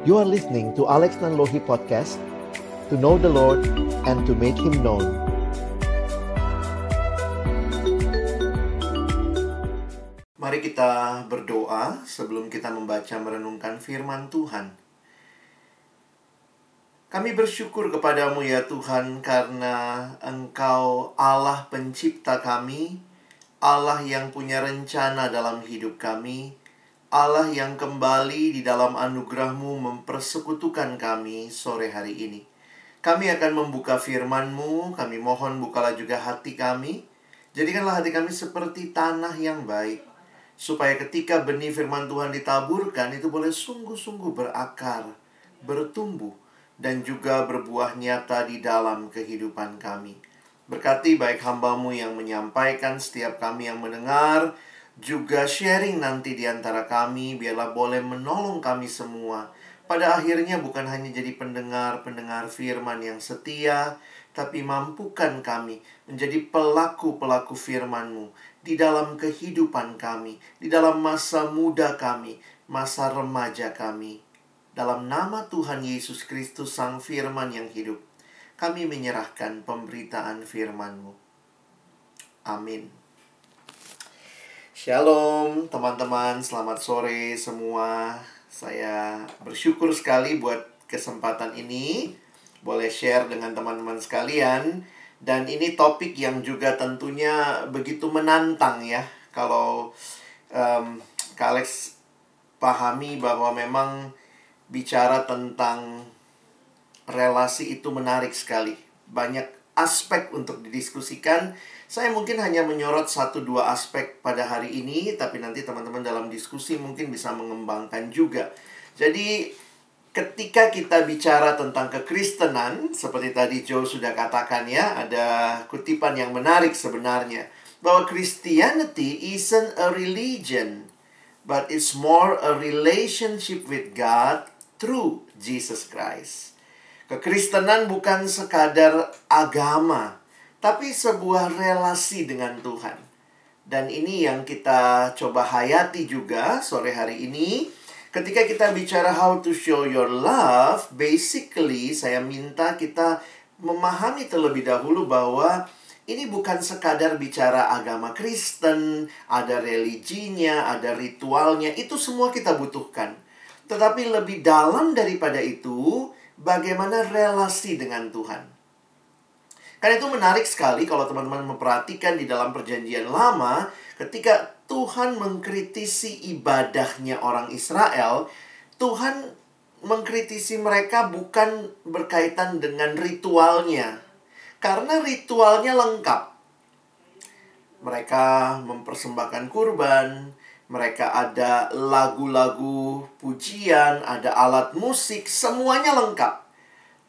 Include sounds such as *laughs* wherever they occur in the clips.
You are listening to Alex Nanlohi Podcast To know the Lord and to make Him known Mari kita berdoa sebelum kita membaca merenungkan firman Tuhan. Kami bersyukur kepadamu ya Tuhan karena Engkau Allah pencipta kami, Allah yang punya rencana dalam hidup kami, Allah yang kembali di dalam anugerahmu mempersekutukan kami sore hari ini. Kami akan membuka firman-Mu, kami mohon bukalah juga hati kami. Jadikanlah hati kami seperti tanah yang baik, supaya ketika benih firman Tuhan ditaburkan itu boleh sungguh-sungguh berakar, bertumbuh, dan juga berbuah nyata di dalam kehidupan kami. Berkati baik hambamu yang menyampaikan, setiap kami yang mendengar, juga sharing nanti di antara kami, biarlah boleh menolong kami semua. Pada akhirnya bukan hanya jadi pendengar-pendengar firman yang setia, tapi mampukan kami menjadi pelaku-pelaku firman-Mu di dalam kehidupan kami, di dalam masa muda kami, masa remaja kami. Dalam nama Tuhan Yesus Kristus Sang Firman yang hidup, kami menyerahkan pemberitaan firman-Mu. Amin. Shalom teman-teman, selamat sore semua. Saya bersyukur sekali buat kesempatan ini. Boleh share dengan teman-teman sekalian. Dan ini topik yang juga tentunya begitu menantang ya. Kalau um, Kak Alex pahami bahwa memang bicara tentang relasi itu menarik sekali. Banyak aspek untuk didiskusikan. Saya mungkin hanya menyorot satu dua aspek pada hari ini, tapi nanti teman-teman dalam diskusi mungkin bisa mengembangkan juga. Jadi ketika kita bicara tentang kekristenan, seperti tadi Joe sudah katakan ya, ada kutipan yang menarik sebenarnya. Bahwa Christianity isn't a religion, but it's more a relationship with God through Jesus Christ. Kekristenan bukan sekadar agama, tapi sebuah relasi dengan Tuhan. Dan ini yang kita coba hayati juga sore hari ini. Ketika kita bicara how to show your love, basically saya minta kita memahami terlebih dahulu bahwa ini bukan sekadar bicara agama Kristen, ada religinya, ada ritualnya, itu semua kita butuhkan. Tetapi lebih dalam daripada itu, bagaimana relasi dengan Tuhan. Karena itu menarik sekali kalau teman-teman memperhatikan di dalam perjanjian lama ketika Tuhan mengkritisi ibadahnya orang Israel, Tuhan mengkritisi mereka bukan berkaitan dengan ritualnya. Karena ritualnya lengkap. Mereka mempersembahkan kurban, mereka ada lagu-lagu pujian, ada alat musik, semuanya lengkap.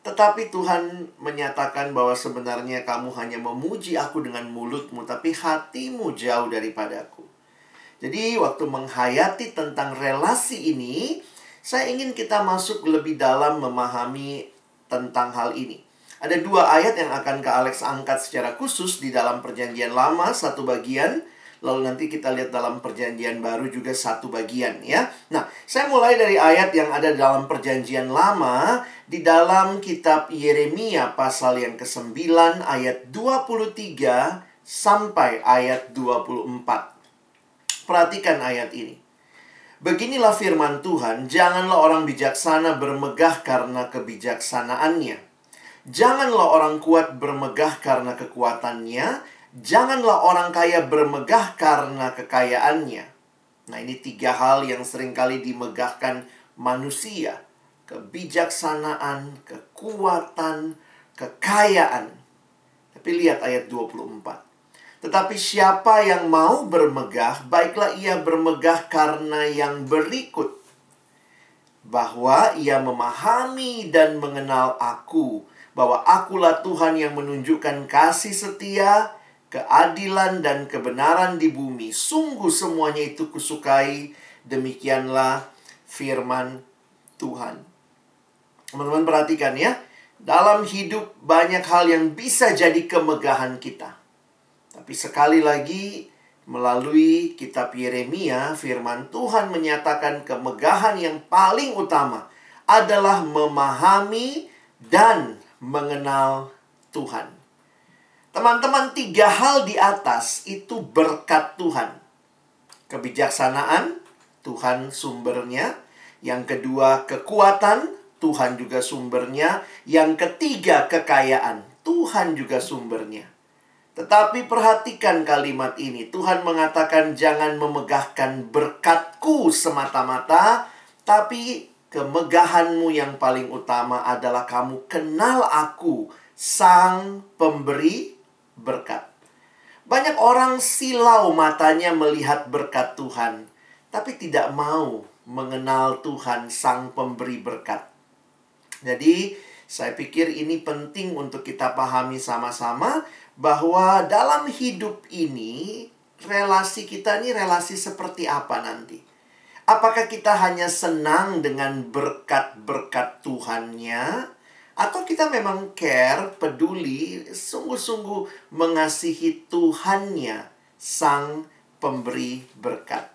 Tetapi Tuhan menyatakan bahwa sebenarnya kamu hanya memuji aku dengan mulutmu, tapi hatimu jauh daripadaku. Jadi waktu menghayati tentang relasi ini, saya ingin kita masuk lebih dalam memahami tentang hal ini. Ada dua ayat yang akan Kak Alex angkat secara khusus di dalam perjanjian lama, satu bagian, Lalu nanti kita lihat dalam perjanjian baru juga satu bagian ya. Nah, saya mulai dari ayat yang ada dalam perjanjian lama di dalam kitab Yeremia pasal yang ke-9 ayat 23 sampai ayat 24. Perhatikan ayat ini. Beginilah firman Tuhan, janganlah orang bijaksana bermegah karena kebijaksanaannya. Janganlah orang kuat bermegah karena kekuatannya, Janganlah orang kaya bermegah karena kekayaannya. Nah, ini tiga hal yang sering kali dimegahkan manusia. Kebijaksanaan, kekuatan, kekayaan. Tapi lihat ayat 24. Tetapi siapa yang mau bermegah, baiklah ia bermegah karena yang berikut. Bahwa ia memahami dan mengenal aku. Bahwa akulah Tuhan yang menunjukkan kasih setia, keadilan dan kebenaran di bumi. Sungguh semuanya itu kusukai. Demikianlah firman Tuhan. Teman-teman perhatikan ya. Dalam hidup banyak hal yang bisa jadi kemegahan kita. Tapi sekali lagi melalui kitab Yeremia firman Tuhan menyatakan kemegahan yang paling utama adalah memahami dan mengenal Tuhan. Teman-teman, tiga hal di atas itu berkat Tuhan. Kebijaksanaan, Tuhan sumbernya. Yang kedua, kekuatan, Tuhan juga sumbernya. Yang ketiga, kekayaan, Tuhan juga sumbernya. Tetapi perhatikan kalimat ini. Tuhan mengatakan jangan memegahkan berkatku semata-mata, tapi kemegahanmu yang paling utama adalah kamu kenal aku, sang pemberi berkat. Banyak orang silau matanya melihat berkat Tuhan, tapi tidak mau mengenal Tuhan, sang pemberi berkat. Jadi, saya pikir ini penting untuk kita pahami sama-sama bahwa dalam hidup ini relasi kita ini relasi seperti apa nanti? Apakah kita hanya senang dengan berkat-berkat Tuhannya atau kita memang care, peduli, sungguh-sungguh mengasihi Tuhannya, sang pemberi berkat.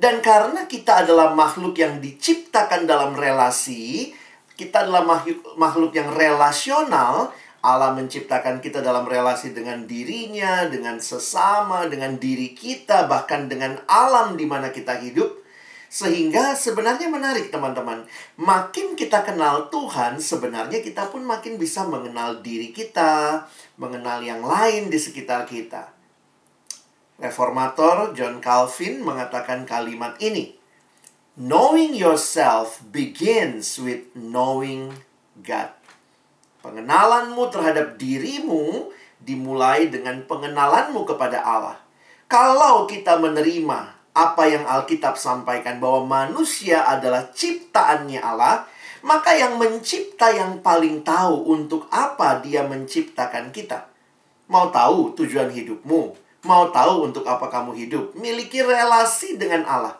Dan karena kita adalah makhluk yang diciptakan dalam relasi, kita adalah makhluk, makhluk yang relasional, Allah menciptakan kita dalam relasi dengan dirinya, dengan sesama, dengan diri kita, bahkan dengan alam di mana kita hidup. Sehingga sebenarnya menarik teman-teman. Makin kita kenal Tuhan, sebenarnya kita pun makin bisa mengenal diri kita, mengenal yang lain di sekitar kita. Reformator John Calvin mengatakan kalimat ini. Knowing yourself begins with knowing God. Pengenalanmu terhadap dirimu dimulai dengan pengenalanmu kepada Allah. Kalau kita menerima apa yang Alkitab sampaikan bahwa manusia adalah ciptaannya Allah, maka yang mencipta yang paling tahu untuk apa dia menciptakan kita. Mau tahu tujuan hidupmu? Mau tahu untuk apa kamu hidup? Miliki relasi dengan Allah.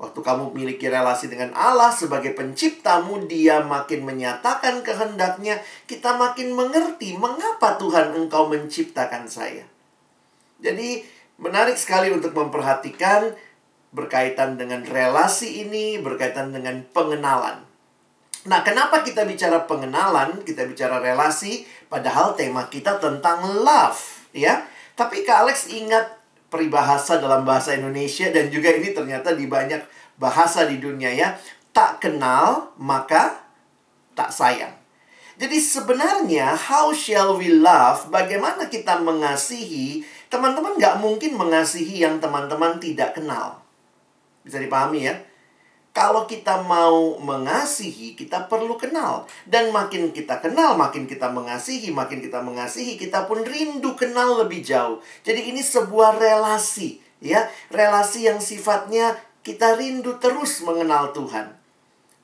Waktu kamu memiliki relasi dengan Allah sebagai penciptamu, dia makin menyatakan kehendaknya, kita makin mengerti mengapa Tuhan engkau menciptakan saya. Jadi, menarik sekali untuk memperhatikan berkaitan dengan relasi ini, berkaitan dengan pengenalan. Nah, kenapa kita bicara pengenalan, kita bicara relasi, padahal tema kita tentang love, ya. Tapi Kak Alex ingat peribahasa dalam bahasa Indonesia dan juga ini ternyata di banyak bahasa di dunia ya. Tak kenal maka tak sayang. Jadi sebenarnya how shall we love? Bagaimana kita mengasihi? Teman-teman nggak mungkin mengasihi yang teman-teman tidak kenal. Bisa dipahami ya? Kalau kita mau mengasihi, kita perlu kenal. Dan makin kita kenal, makin kita mengasihi, makin kita mengasihi, kita pun rindu kenal lebih jauh. Jadi ini sebuah relasi, ya. Relasi yang sifatnya kita rindu terus mengenal Tuhan.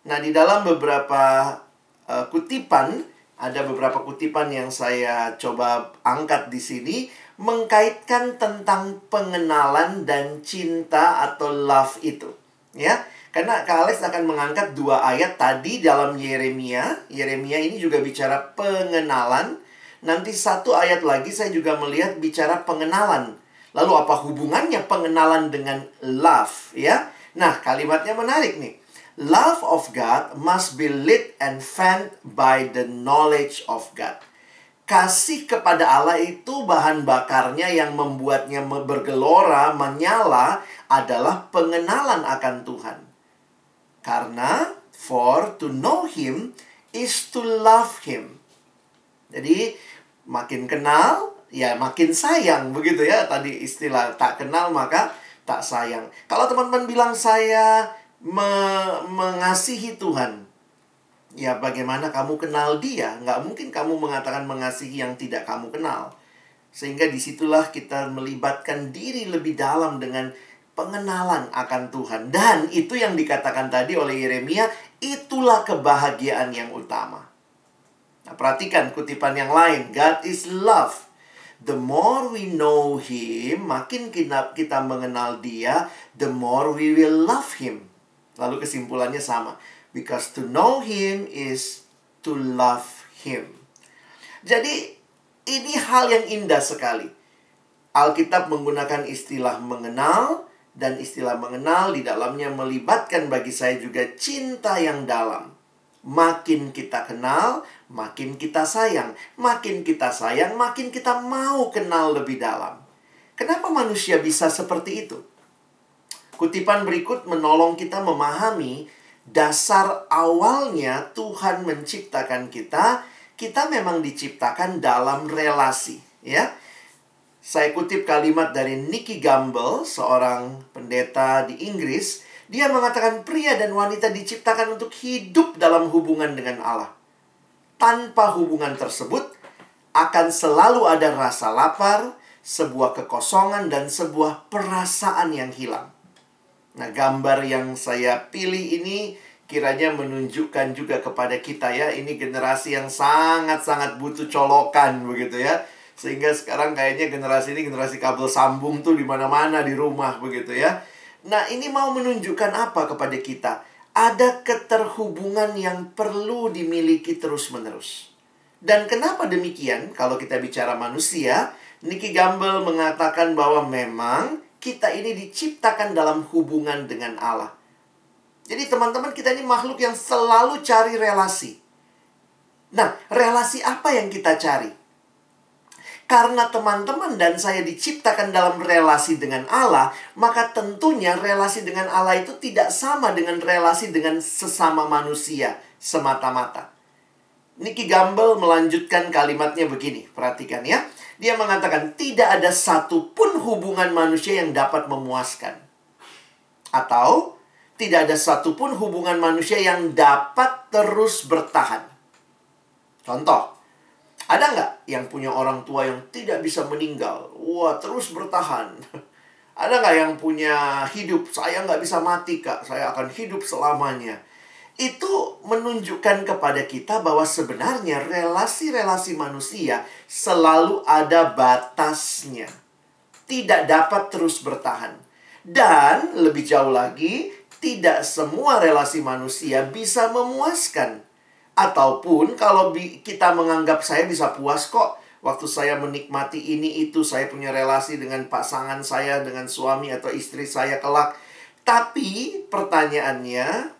Nah, di dalam beberapa uh, kutipan, ada beberapa kutipan yang saya coba angkat di sini mengkaitkan tentang pengenalan dan cinta atau love itu. Ya, karena Kak Alex akan mengangkat dua ayat tadi dalam Yeremia. Yeremia ini juga bicara pengenalan. Nanti satu ayat lagi saya juga melihat bicara pengenalan. Lalu apa hubungannya pengenalan dengan love ya? Nah, kalimatnya menarik nih. Love of God must be lit and fanned by the knowledge of God. Kasih kepada Allah itu bahan bakarnya yang membuatnya bergelora, menyala adalah pengenalan akan Tuhan. Karena for to know him is to love him. Jadi makin kenal ya makin sayang begitu ya tadi istilah tak kenal maka tak sayang. Kalau teman-teman bilang saya me mengasihi Tuhan, ya bagaimana kamu kenal dia? Nggak mungkin kamu mengatakan mengasihi yang tidak kamu kenal. Sehingga di situlah kita melibatkan diri lebih dalam dengan pengenalan akan Tuhan. Dan itu yang dikatakan tadi oleh Yeremia, itulah kebahagiaan yang utama. Nah, perhatikan kutipan yang lain. God is love. The more we know Him, makin kita, kita mengenal Dia, the more we will love Him. Lalu kesimpulannya sama. Because to know Him is to love Him. Jadi, ini hal yang indah sekali. Alkitab menggunakan istilah mengenal, dan istilah mengenal di dalamnya melibatkan bagi saya juga cinta yang dalam. Makin kita kenal, makin kita sayang. Makin kita sayang, makin kita mau kenal lebih dalam. Kenapa manusia bisa seperti itu? Kutipan berikut menolong kita memahami dasar awalnya Tuhan menciptakan kita. Kita memang diciptakan dalam relasi, ya. Saya kutip kalimat dari Nicky Gamble, seorang pendeta di Inggris dia mengatakan pria dan wanita diciptakan untuk hidup dalam hubungan dengan Allah. Tanpa hubungan tersebut, akan selalu ada rasa lapar, sebuah kekosongan, dan sebuah perasaan yang hilang. Nah, gambar yang saya pilih ini kiranya menunjukkan juga kepada kita ya, ini generasi yang sangat-sangat butuh colokan begitu ya. Sehingga sekarang kayaknya generasi ini generasi kabel sambung tuh di mana-mana di rumah begitu ya. Nah, ini mau menunjukkan apa kepada kita? Ada keterhubungan yang perlu dimiliki terus-menerus. Dan kenapa demikian? Kalau kita bicara manusia, Nicky Gamble mengatakan bahwa memang kita ini diciptakan dalam hubungan dengan Allah. Jadi teman-teman kita ini makhluk yang selalu cari relasi. Nah, relasi apa yang kita cari? Karena teman-teman dan saya diciptakan dalam relasi dengan Allah, maka tentunya relasi dengan Allah itu tidak sama dengan relasi dengan sesama manusia semata-mata. Nicky Gamble melanjutkan kalimatnya begini, perhatikan ya. Dia mengatakan tidak ada satupun hubungan manusia yang dapat memuaskan. Atau tidak ada satupun hubungan manusia yang dapat terus bertahan. Contoh, ada nggak yang punya orang tua yang tidak bisa meninggal? Wah, terus bertahan. *laughs* Ada nggak yang punya hidup? Saya nggak bisa mati, Kak. Saya akan hidup selamanya. Itu menunjukkan kepada kita bahwa sebenarnya relasi-relasi manusia selalu ada batasnya. Tidak dapat terus bertahan. Dan lebih jauh lagi, tidak semua relasi manusia bisa memuaskan. Ataupun kalau kita menganggap saya bisa puas kok waktu saya menikmati ini itu saya punya relasi dengan pasangan saya dengan suami atau istri saya kelak. Tapi pertanyaannya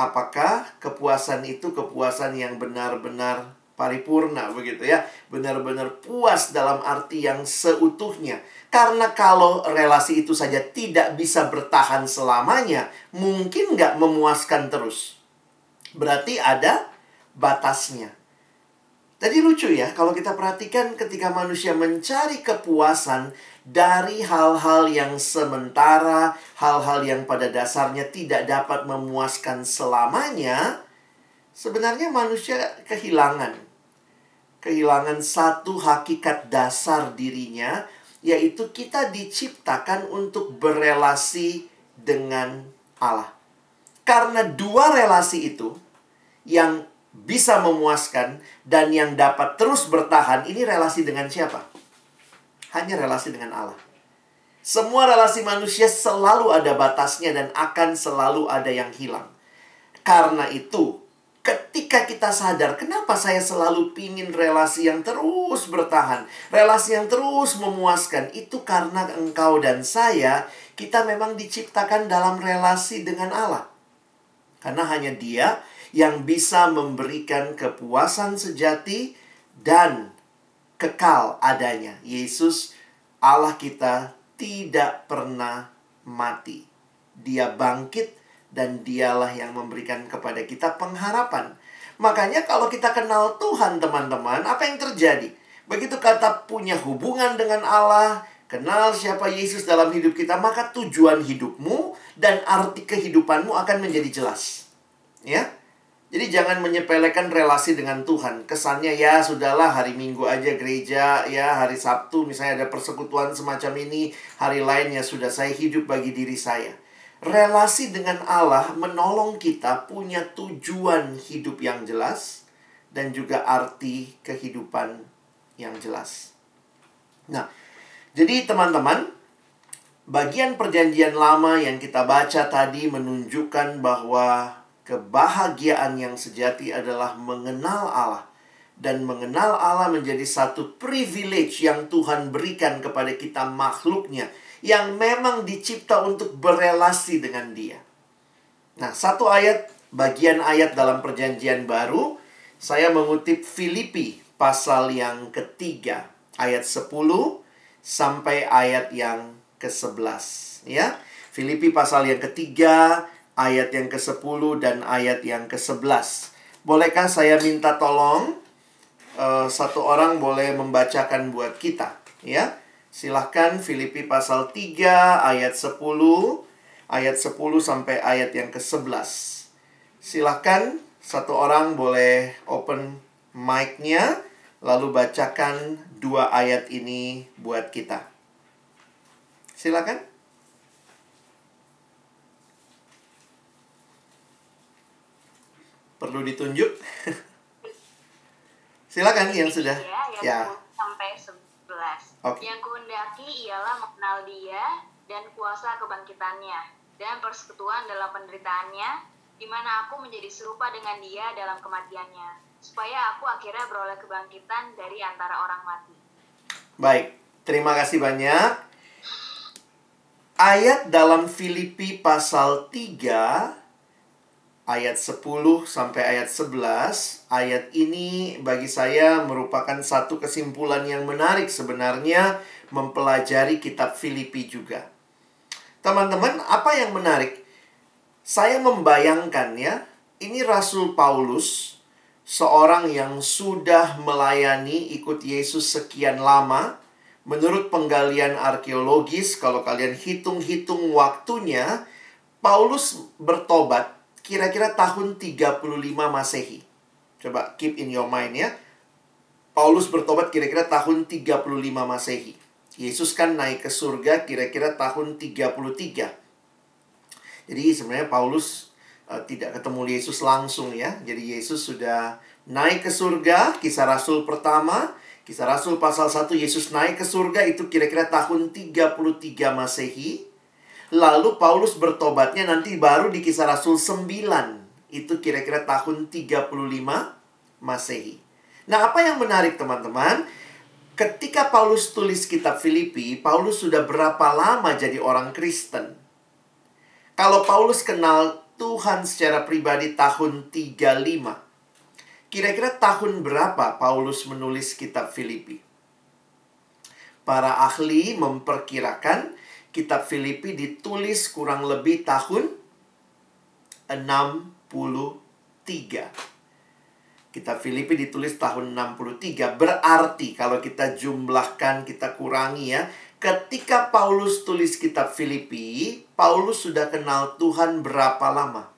apakah kepuasan itu kepuasan yang benar-benar paripurna begitu ya? Benar-benar puas dalam arti yang seutuhnya. Karena kalau relasi itu saja tidak bisa bertahan selamanya mungkin nggak memuaskan terus. Berarti ada batasnya. Jadi lucu ya, kalau kita perhatikan ketika manusia mencari kepuasan dari hal-hal yang sementara, hal-hal yang pada dasarnya tidak dapat memuaskan selamanya, sebenarnya manusia kehilangan. Kehilangan satu hakikat dasar dirinya, yaitu kita diciptakan untuk berelasi dengan Allah. Karena dua relasi itu yang bisa memuaskan dan yang dapat terus bertahan ini relasi dengan siapa? Hanya relasi dengan Allah. Semua relasi manusia selalu ada batasnya dan akan selalu ada yang hilang. Karena itu, ketika kita sadar kenapa saya selalu pingin relasi yang terus bertahan, relasi yang terus memuaskan, itu karena engkau dan saya, kita memang diciptakan dalam relasi dengan Allah. Karena hanya dia yang bisa memberikan kepuasan sejati dan kekal adanya. Yesus, Allah kita, tidak pernah mati. Dia bangkit dan dialah yang memberikan kepada kita pengharapan. Makanya kalau kita kenal Tuhan teman-teman, apa yang terjadi? Begitu kata punya hubungan dengan Allah, kenal siapa Yesus dalam hidup kita, maka tujuan hidupmu dan arti kehidupanmu akan menjadi jelas. Ya, jadi jangan menyepelekan relasi dengan Tuhan. Kesannya ya sudahlah hari Minggu aja gereja, ya hari Sabtu misalnya ada persekutuan semacam ini, hari lainnya sudah saya hidup bagi diri saya. Relasi dengan Allah menolong kita punya tujuan hidup yang jelas dan juga arti kehidupan yang jelas. Nah, jadi teman-teman, bagian perjanjian lama yang kita baca tadi menunjukkan bahwa Kebahagiaan yang sejati adalah mengenal Allah dan mengenal Allah menjadi satu privilege yang Tuhan berikan kepada kita makhluknya yang memang dicipta untuk berelasi dengan dia. Nah, satu ayat bagian ayat dalam perjanjian baru, saya mengutip Filipi pasal yang ketiga, ayat 10 sampai ayat yang ke-11. Ya, Filipi pasal yang ketiga, ayat yang ke-10 dan ayat yang ke-11. Bolehkah saya minta tolong uh, satu orang boleh membacakan buat kita, ya? Silahkan Filipi pasal 3 ayat 10 ayat 10 sampai ayat yang ke-11. Silahkan satu orang boleh open mic-nya lalu bacakan dua ayat ini buat kita. Silakan. Perlu ditunjuk? *laughs* Silakan yang sudah. Ya, ya. sampai 11. Okay. Yang kuhendaki ialah mengenal dia dan kuasa kebangkitannya dan persekutuan dalam penderitaannya, di mana aku menjadi serupa dengan dia dalam kematiannya, supaya aku akhirnya beroleh kebangkitan dari antara orang mati. Baik, terima kasih banyak. Ayat dalam Filipi pasal 3 ayat 10 sampai ayat 11. Ayat ini bagi saya merupakan satu kesimpulan yang menarik sebenarnya mempelajari kitab Filipi juga. Teman-teman, apa yang menarik? Saya membayangkan ya, ini Rasul Paulus, seorang yang sudah melayani ikut Yesus sekian lama. Menurut penggalian arkeologis, kalau kalian hitung-hitung waktunya, Paulus bertobat kira-kira tahun 35 Masehi. Coba keep in your mind ya. Paulus bertobat kira-kira tahun 35 Masehi. Yesus kan naik ke surga kira-kira tahun 33. Jadi sebenarnya Paulus uh, tidak ketemu Yesus langsung ya. Jadi Yesus sudah naik ke surga, kisah Rasul pertama, kisah Rasul pasal 1 Yesus naik ke surga itu kira-kira tahun 33 Masehi. Lalu Paulus bertobatnya nanti baru di kisah Rasul 9. Itu kira-kira tahun 35 Masehi. Nah, apa yang menarik teman-teman? ketika Paulus tulis kitab Filipi, Paulus sudah berapa lama jadi orang Kristen? Kalau Paulus kenal Tuhan secara pribadi tahun 35. Kira-kira tahun berapa Paulus menulis kitab Filipi? Para ahli memperkirakan kitab Filipi ditulis kurang lebih tahun 63. Kitab Filipi ditulis tahun 63. Berarti kalau kita jumlahkan, kita kurangi ya. Ketika Paulus tulis kitab Filipi, Paulus sudah kenal Tuhan berapa lama?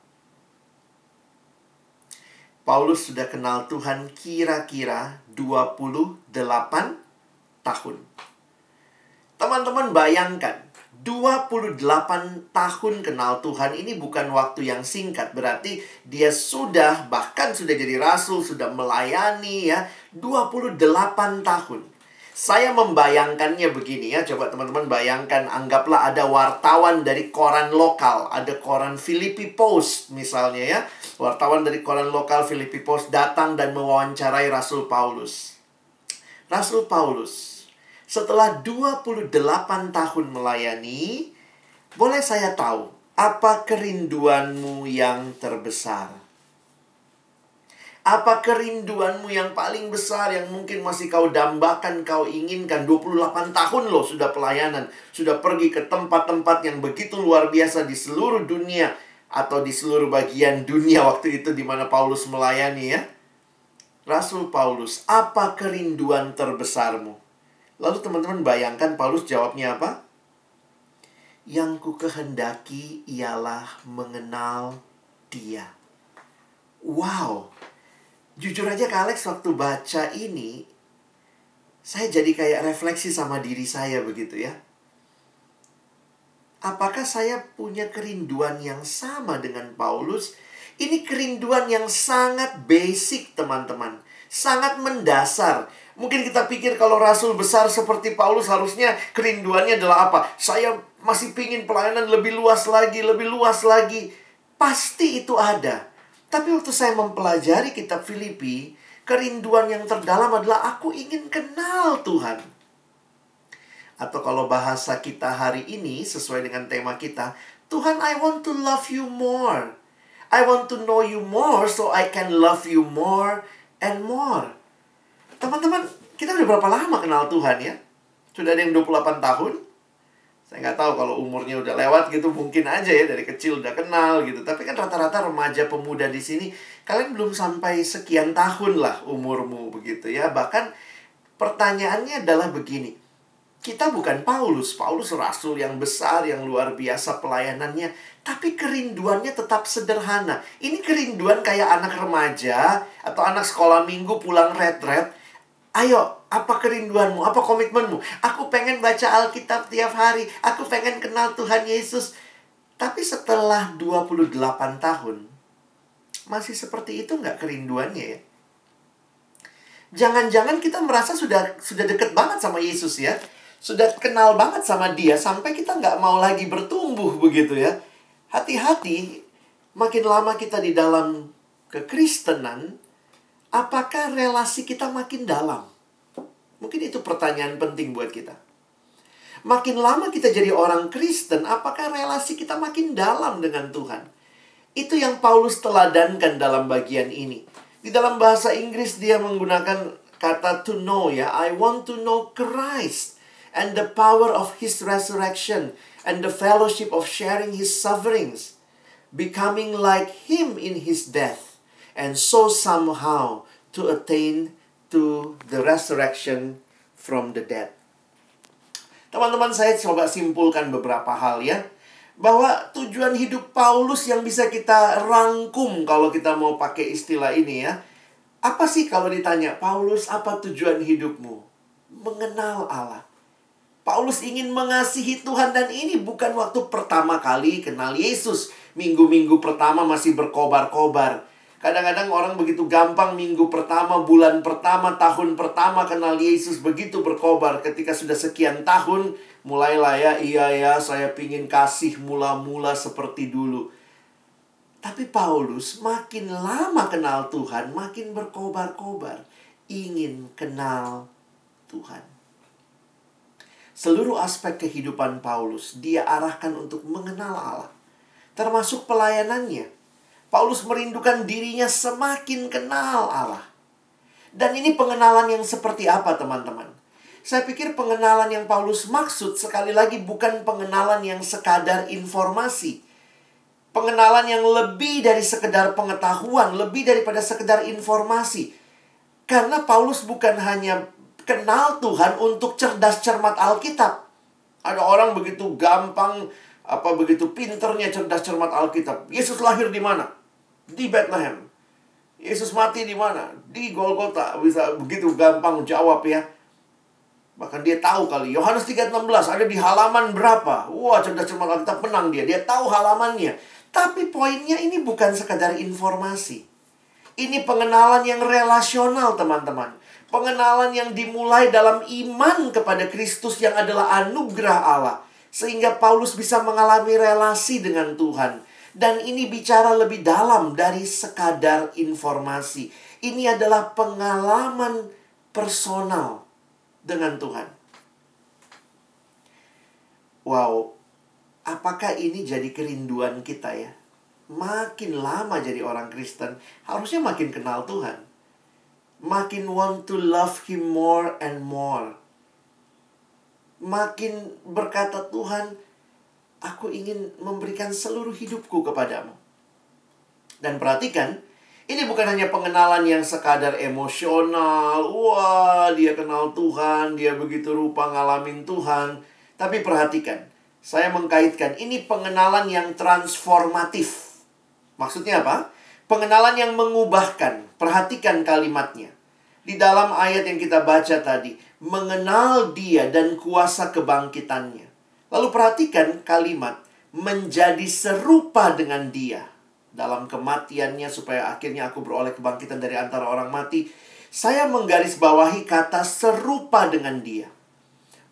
Paulus sudah kenal Tuhan kira-kira 28 tahun. Teman-teman bayangkan, 28 tahun kenal Tuhan ini bukan waktu yang singkat. Berarti dia sudah bahkan sudah jadi rasul, sudah melayani ya 28 tahun. Saya membayangkannya begini ya, coba teman-teman bayangkan anggaplah ada wartawan dari koran lokal, ada koran Filipi Post misalnya ya. Wartawan dari koran lokal Filipi Post datang dan mewawancarai Rasul Paulus. Rasul Paulus setelah 28 tahun melayani, boleh saya tahu apa kerinduanmu yang terbesar? Apa kerinduanmu yang paling besar yang mungkin masih kau dambakan, kau inginkan 28 tahun loh sudah pelayanan, sudah pergi ke tempat-tempat yang begitu luar biasa di seluruh dunia atau di seluruh bagian dunia waktu itu di mana Paulus melayani ya. Rasul Paulus, apa kerinduan terbesarmu? Lalu teman-teman bayangkan Paulus jawabnya apa? Yang ku kehendaki ialah mengenal dia. Wow. Jujur aja Kak Alex waktu baca ini saya jadi kayak refleksi sama diri saya begitu ya. Apakah saya punya kerinduan yang sama dengan Paulus? Ini kerinduan yang sangat basic, teman-teman. Sangat mendasar Mungkin kita pikir kalau rasul besar seperti Paulus harusnya kerinduannya adalah apa? Saya masih pingin pelayanan lebih luas lagi, lebih luas lagi. Pasti itu ada. Tapi waktu saya mempelajari kitab Filipi, kerinduan yang terdalam adalah aku ingin kenal Tuhan. Atau kalau bahasa kita hari ini sesuai dengan tema kita, Tuhan I want to love you more. I want to know you more so I can love you more and more. Teman-teman, kita udah berapa lama kenal Tuhan ya? Sudah ada yang 28 tahun? Saya nggak tahu kalau umurnya udah lewat gitu mungkin aja ya dari kecil udah kenal gitu. Tapi kan rata-rata remaja pemuda di sini kalian belum sampai sekian tahun lah umurmu begitu ya. Bahkan pertanyaannya adalah begini. Kita bukan Paulus, Paulus rasul yang besar, yang luar biasa pelayanannya, tapi kerinduannya tetap sederhana. Ini kerinduan kayak anak remaja atau anak sekolah minggu pulang retret. Ayo, apa kerinduanmu? Apa komitmenmu? Aku pengen baca Alkitab tiap hari. Aku pengen kenal Tuhan Yesus. Tapi setelah 28 tahun, masih seperti itu nggak kerinduannya ya? Jangan-jangan kita merasa sudah sudah deket banget sama Yesus ya. Sudah kenal banget sama dia sampai kita nggak mau lagi bertumbuh begitu ya. Hati-hati, makin lama kita di dalam kekristenan, apakah relasi kita makin dalam? Mungkin itu pertanyaan penting buat kita. Makin lama kita jadi orang Kristen, apakah relasi kita makin dalam dengan Tuhan? Itu yang Paulus teladankan dalam bagian ini. Di dalam bahasa Inggris dia menggunakan kata to know ya. I want to know Christ and the power of his resurrection and the fellowship of sharing his sufferings, becoming like him in his death, and so somehow to attain to the resurrection from the dead. Teman-teman saya coba simpulkan beberapa hal ya. Bahwa tujuan hidup Paulus yang bisa kita rangkum kalau kita mau pakai istilah ini ya. Apa sih kalau ditanya, Paulus apa tujuan hidupmu? Mengenal Allah. Paulus ingin mengasihi Tuhan dan ini bukan waktu pertama kali kenal Yesus. Minggu-minggu pertama masih berkobar-kobar. Kadang-kadang orang begitu gampang minggu pertama, bulan pertama, tahun pertama kenal Yesus begitu berkobar. Ketika sudah sekian tahun, mulailah ya, iya ya, saya pingin kasih mula-mula seperti dulu. Tapi Paulus makin lama kenal Tuhan, makin berkobar-kobar. Ingin kenal Tuhan. Seluruh aspek kehidupan Paulus dia arahkan untuk mengenal Allah. Termasuk pelayanannya Paulus merindukan dirinya semakin kenal Allah. Dan ini pengenalan yang seperti apa, teman-teman? Saya pikir pengenalan yang Paulus maksud sekali lagi bukan pengenalan yang sekadar informasi. Pengenalan yang lebih dari sekedar pengetahuan, lebih daripada sekedar informasi. Karena Paulus bukan hanya kenal Tuhan untuk cerdas cermat Alkitab. Ada orang begitu gampang, apa begitu pinternya cerdas cermat Alkitab. Yesus lahir di mana? Di Bethlehem. Yesus mati di mana? Di Golgota. Bisa begitu gampang jawab ya. Bahkan dia tahu kali. Yohanes 3:16 ada di halaman berapa? Wah, cerdas cermat Alkitab menang dia. Dia tahu halamannya. Tapi poinnya ini bukan sekadar informasi. Ini pengenalan yang relasional, teman-teman. Pengenalan yang dimulai dalam iman kepada Kristus yang adalah anugerah Allah. Sehingga Paulus bisa mengalami relasi dengan Tuhan dan ini bicara lebih dalam dari sekadar informasi. Ini adalah pengalaman personal dengan Tuhan. Wow, apakah ini jadi kerinduan kita ya? Makin lama jadi orang Kristen, harusnya makin kenal Tuhan. Makin want to love Him more and more. Makin berkata Tuhan, Aku ingin memberikan seluruh hidupku kepadamu. Dan perhatikan, ini bukan hanya pengenalan yang sekadar emosional. Wah, dia kenal Tuhan, dia begitu rupa ngalamin Tuhan. Tapi perhatikan, saya mengkaitkan ini pengenalan yang transformatif. Maksudnya apa? Pengenalan yang mengubahkan. Perhatikan kalimatnya. Di dalam ayat yang kita baca tadi, mengenal dia dan kuasa kebangkitannya. Lalu perhatikan kalimat menjadi serupa dengan dia dalam kematiannya supaya akhirnya aku beroleh kebangkitan dari antara orang mati. Saya menggarisbawahi kata serupa dengan dia.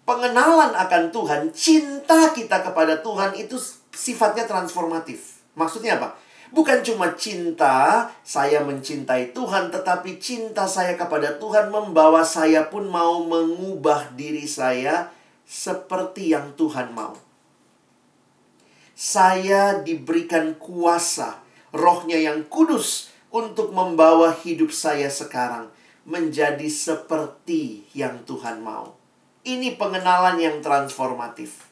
Pengenalan akan Tuhan, cinta kita kepada Tuhan itu sifatnya transformatif. Maksudnya apa? Bukan cuma cinta saya mencintai Tuhan, tetapi cinta saya kepada Tuhan membawa saya pun mau mengubah diri saya seperti yang Tuhan mau. Saya diberikan kuasa rohnya yang kudus untuk membawa hidup saya sekarang menjadi seperti yang Tuhan mau. Ini pengenalan yang transformatif.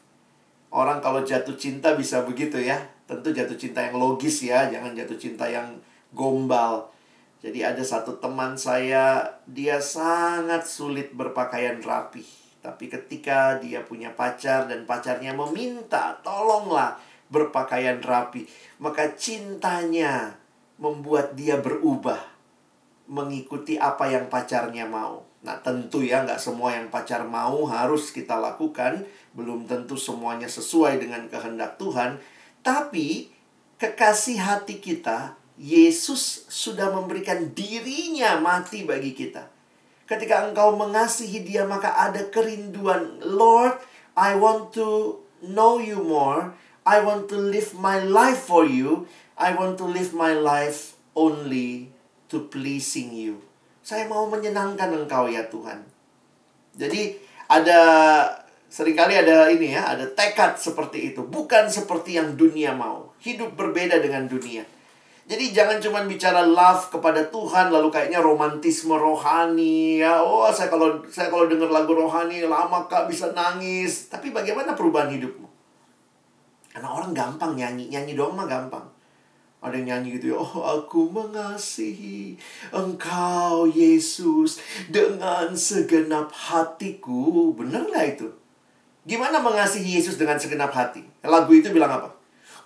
Orang kalau jatuh cinta bisa begitu ya. Tentu jatuh cinta yang logis ya, jangan jatuh cinta yang gombal. Jadi ada satu teman saya, dia sangat sulit berpakaian rapi. Tapi ketika dia punya pacar dan pacarnya meminta, tolonglah berpakaian rapi. Maka cintanya membuat dia berubah mengikuti apa yang pacarnya mau. Nah tentu ya nggak semua yang pacar mau harus kita lakukan. Belum tentu semuanya sesuai dengan kehendak Tuhan. Tapi kekasih hati kita, Yesus sudah memberikan dirinya mati bagi kita. Ketika engkau mengasihi dia maka ada kerinduan. Lord, I want to know you more. I want to live my life for you. I want to live my life only to pleasing you. Saya mau menyenangkan engkau ya Tuhan. Jadi ada sering kali ada ini ya, ada tekad seperti itu. Bukan seperti yang dunia mau. Hidup berbeda dengan dunia. Jadi jangan cuma bicara love kepada Tuhan lalu kayaknya romantisme rohani ya. Oh, saya kalau saya kalau dengar lagu rohani lama Kak bisa nangis. Tapi bagaimana perubahan hidupmu? Karena orang gampang nyanyi, nyanyi doang mah gampang. Ada yang nyanyi gitu ya, oh aku mengasihi engkau Yesus dengan segenap hatiku. Bener gak itu? Gimana mengasihi Yesus dengan segenap hati? Lagu itu bilang apa?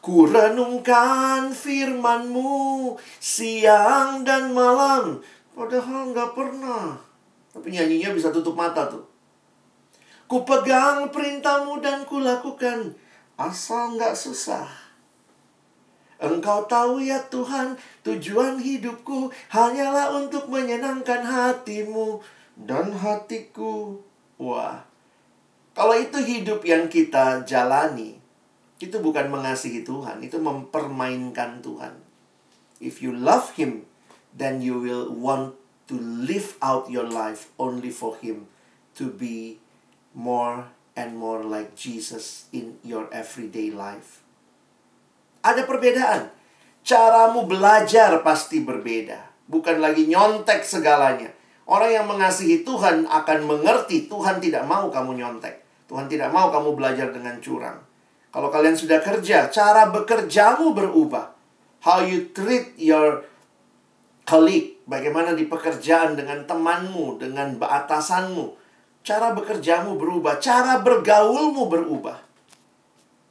Ku renungkan firmanmu siang dan malam. Padahal gak pernah. Tapi nyanyinya bisa tutup mata tuh. Ku pegang perintahmu dan ku lakukan. Asal gak susah. Engkau tahu ya Tuhan, tujuan hidupku hanyalah untuk menyenangkan hatimu dan hatiku. Wah, kalau itu hidup yang kita jalani, itu bukan mengasihi Tuhan, itu mempermainkan Tuhan. If you love Him, then you will want to live out your life only for Him to be more and more like Jesus in your everyday life. Ada perbedaan. Caramu belajar pasti berbeda. Bukan lagi nyontek segalanya. Orang yang mengasihi Tuhan akan mengerti Tuhan tidak mau kamu nyontek. Tuhan tidak mau kamu belajar dengan curang. Kalau kalian sudah kerja, cara bekerjamu berubah. How you treat your colleague, bagaimana di pekerjaan dengan temanmu, dengan atasanmu. Cara bekerjamu berubah, cara bergaulmu berubah.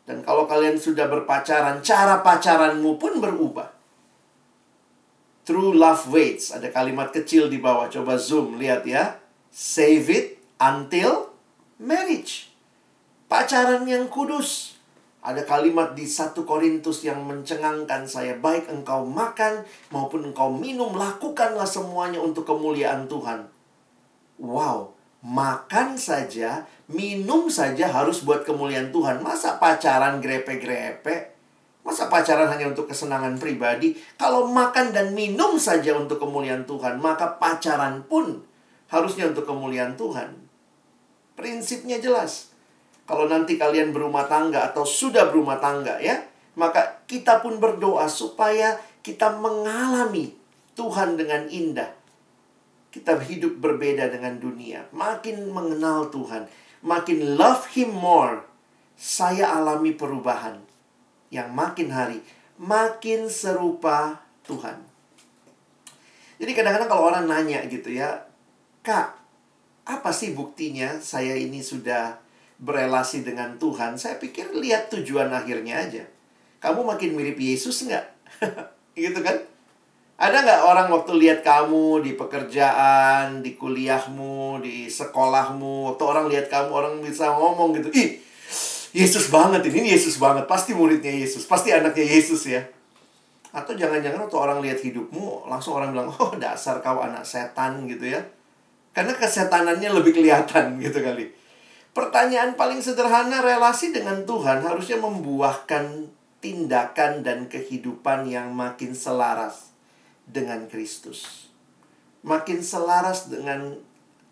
Dan kalau kalian sudah berpacaran, cara pacaranmu pun berubah. True love waits. Ada kalimat kecil di bawah. Coba zoom, lihat ya. Save it until marriage. Pacaran yang kudus. Ada kalimat di satu Korintus yang mencengangkan saya. Baik engkau makan maupun engkau minum, lakukanlah semuanya untuk kemuliaan Tuhan. Wow, makan saja, minum saja harus buat kemuliaan Tuhan. Masa pacaran grepe-grepe? Masa pacaran hanya untuk kesenangan pribadi? Kalau makan dan minum saja untuk kemuliaan Tuhan, maka pacaran pun harusnya untuk kemuliaan Tuhan. Prinsipnya jelas. Kalau nanti kalian berumah tangga atau sudah berumah tangga ya, maka kita pun berdoa supaya kita mengalami Tuhan dengan indah kita hidup berbeda dengan dunia. Makin mengenal Tuhan, makin love Him more, saya alami perubahan yang makin hari makin serupa Tuhan. Jadi kadang-kadang kalau orang nanya gitu ya, Kak, apa sih buktinya saya ini sudah berelasi dengan Tuhan? Saya pikir lihat tujuan akhirnya aja. Kamu makin mirip Yesus nggak? *laughs* gitu kan? Ada nggak orang waktu lihat kamu di pekerjaan, di kuliahmu, di sekolahmu, waktu orang lihat kamu, orang bisa ngomong gitu, ih, Yesus banget ini, Yesus banget, pasti muridnya Yesus, pasti anaknya Yesus ya. Atau jangan-jangan waktu orang lihat hidupmu, langsung orang bilang, oh dasar kau anak setan gitu ya. Karena kesetanannya lebih kelihatan gitu kali. Pertanyaan paling sederhana relasi dengan Tuhan harusnya membuahkan tindakan dan kehidupan yang makin selaras dengan Kristus. Makin selaras dengan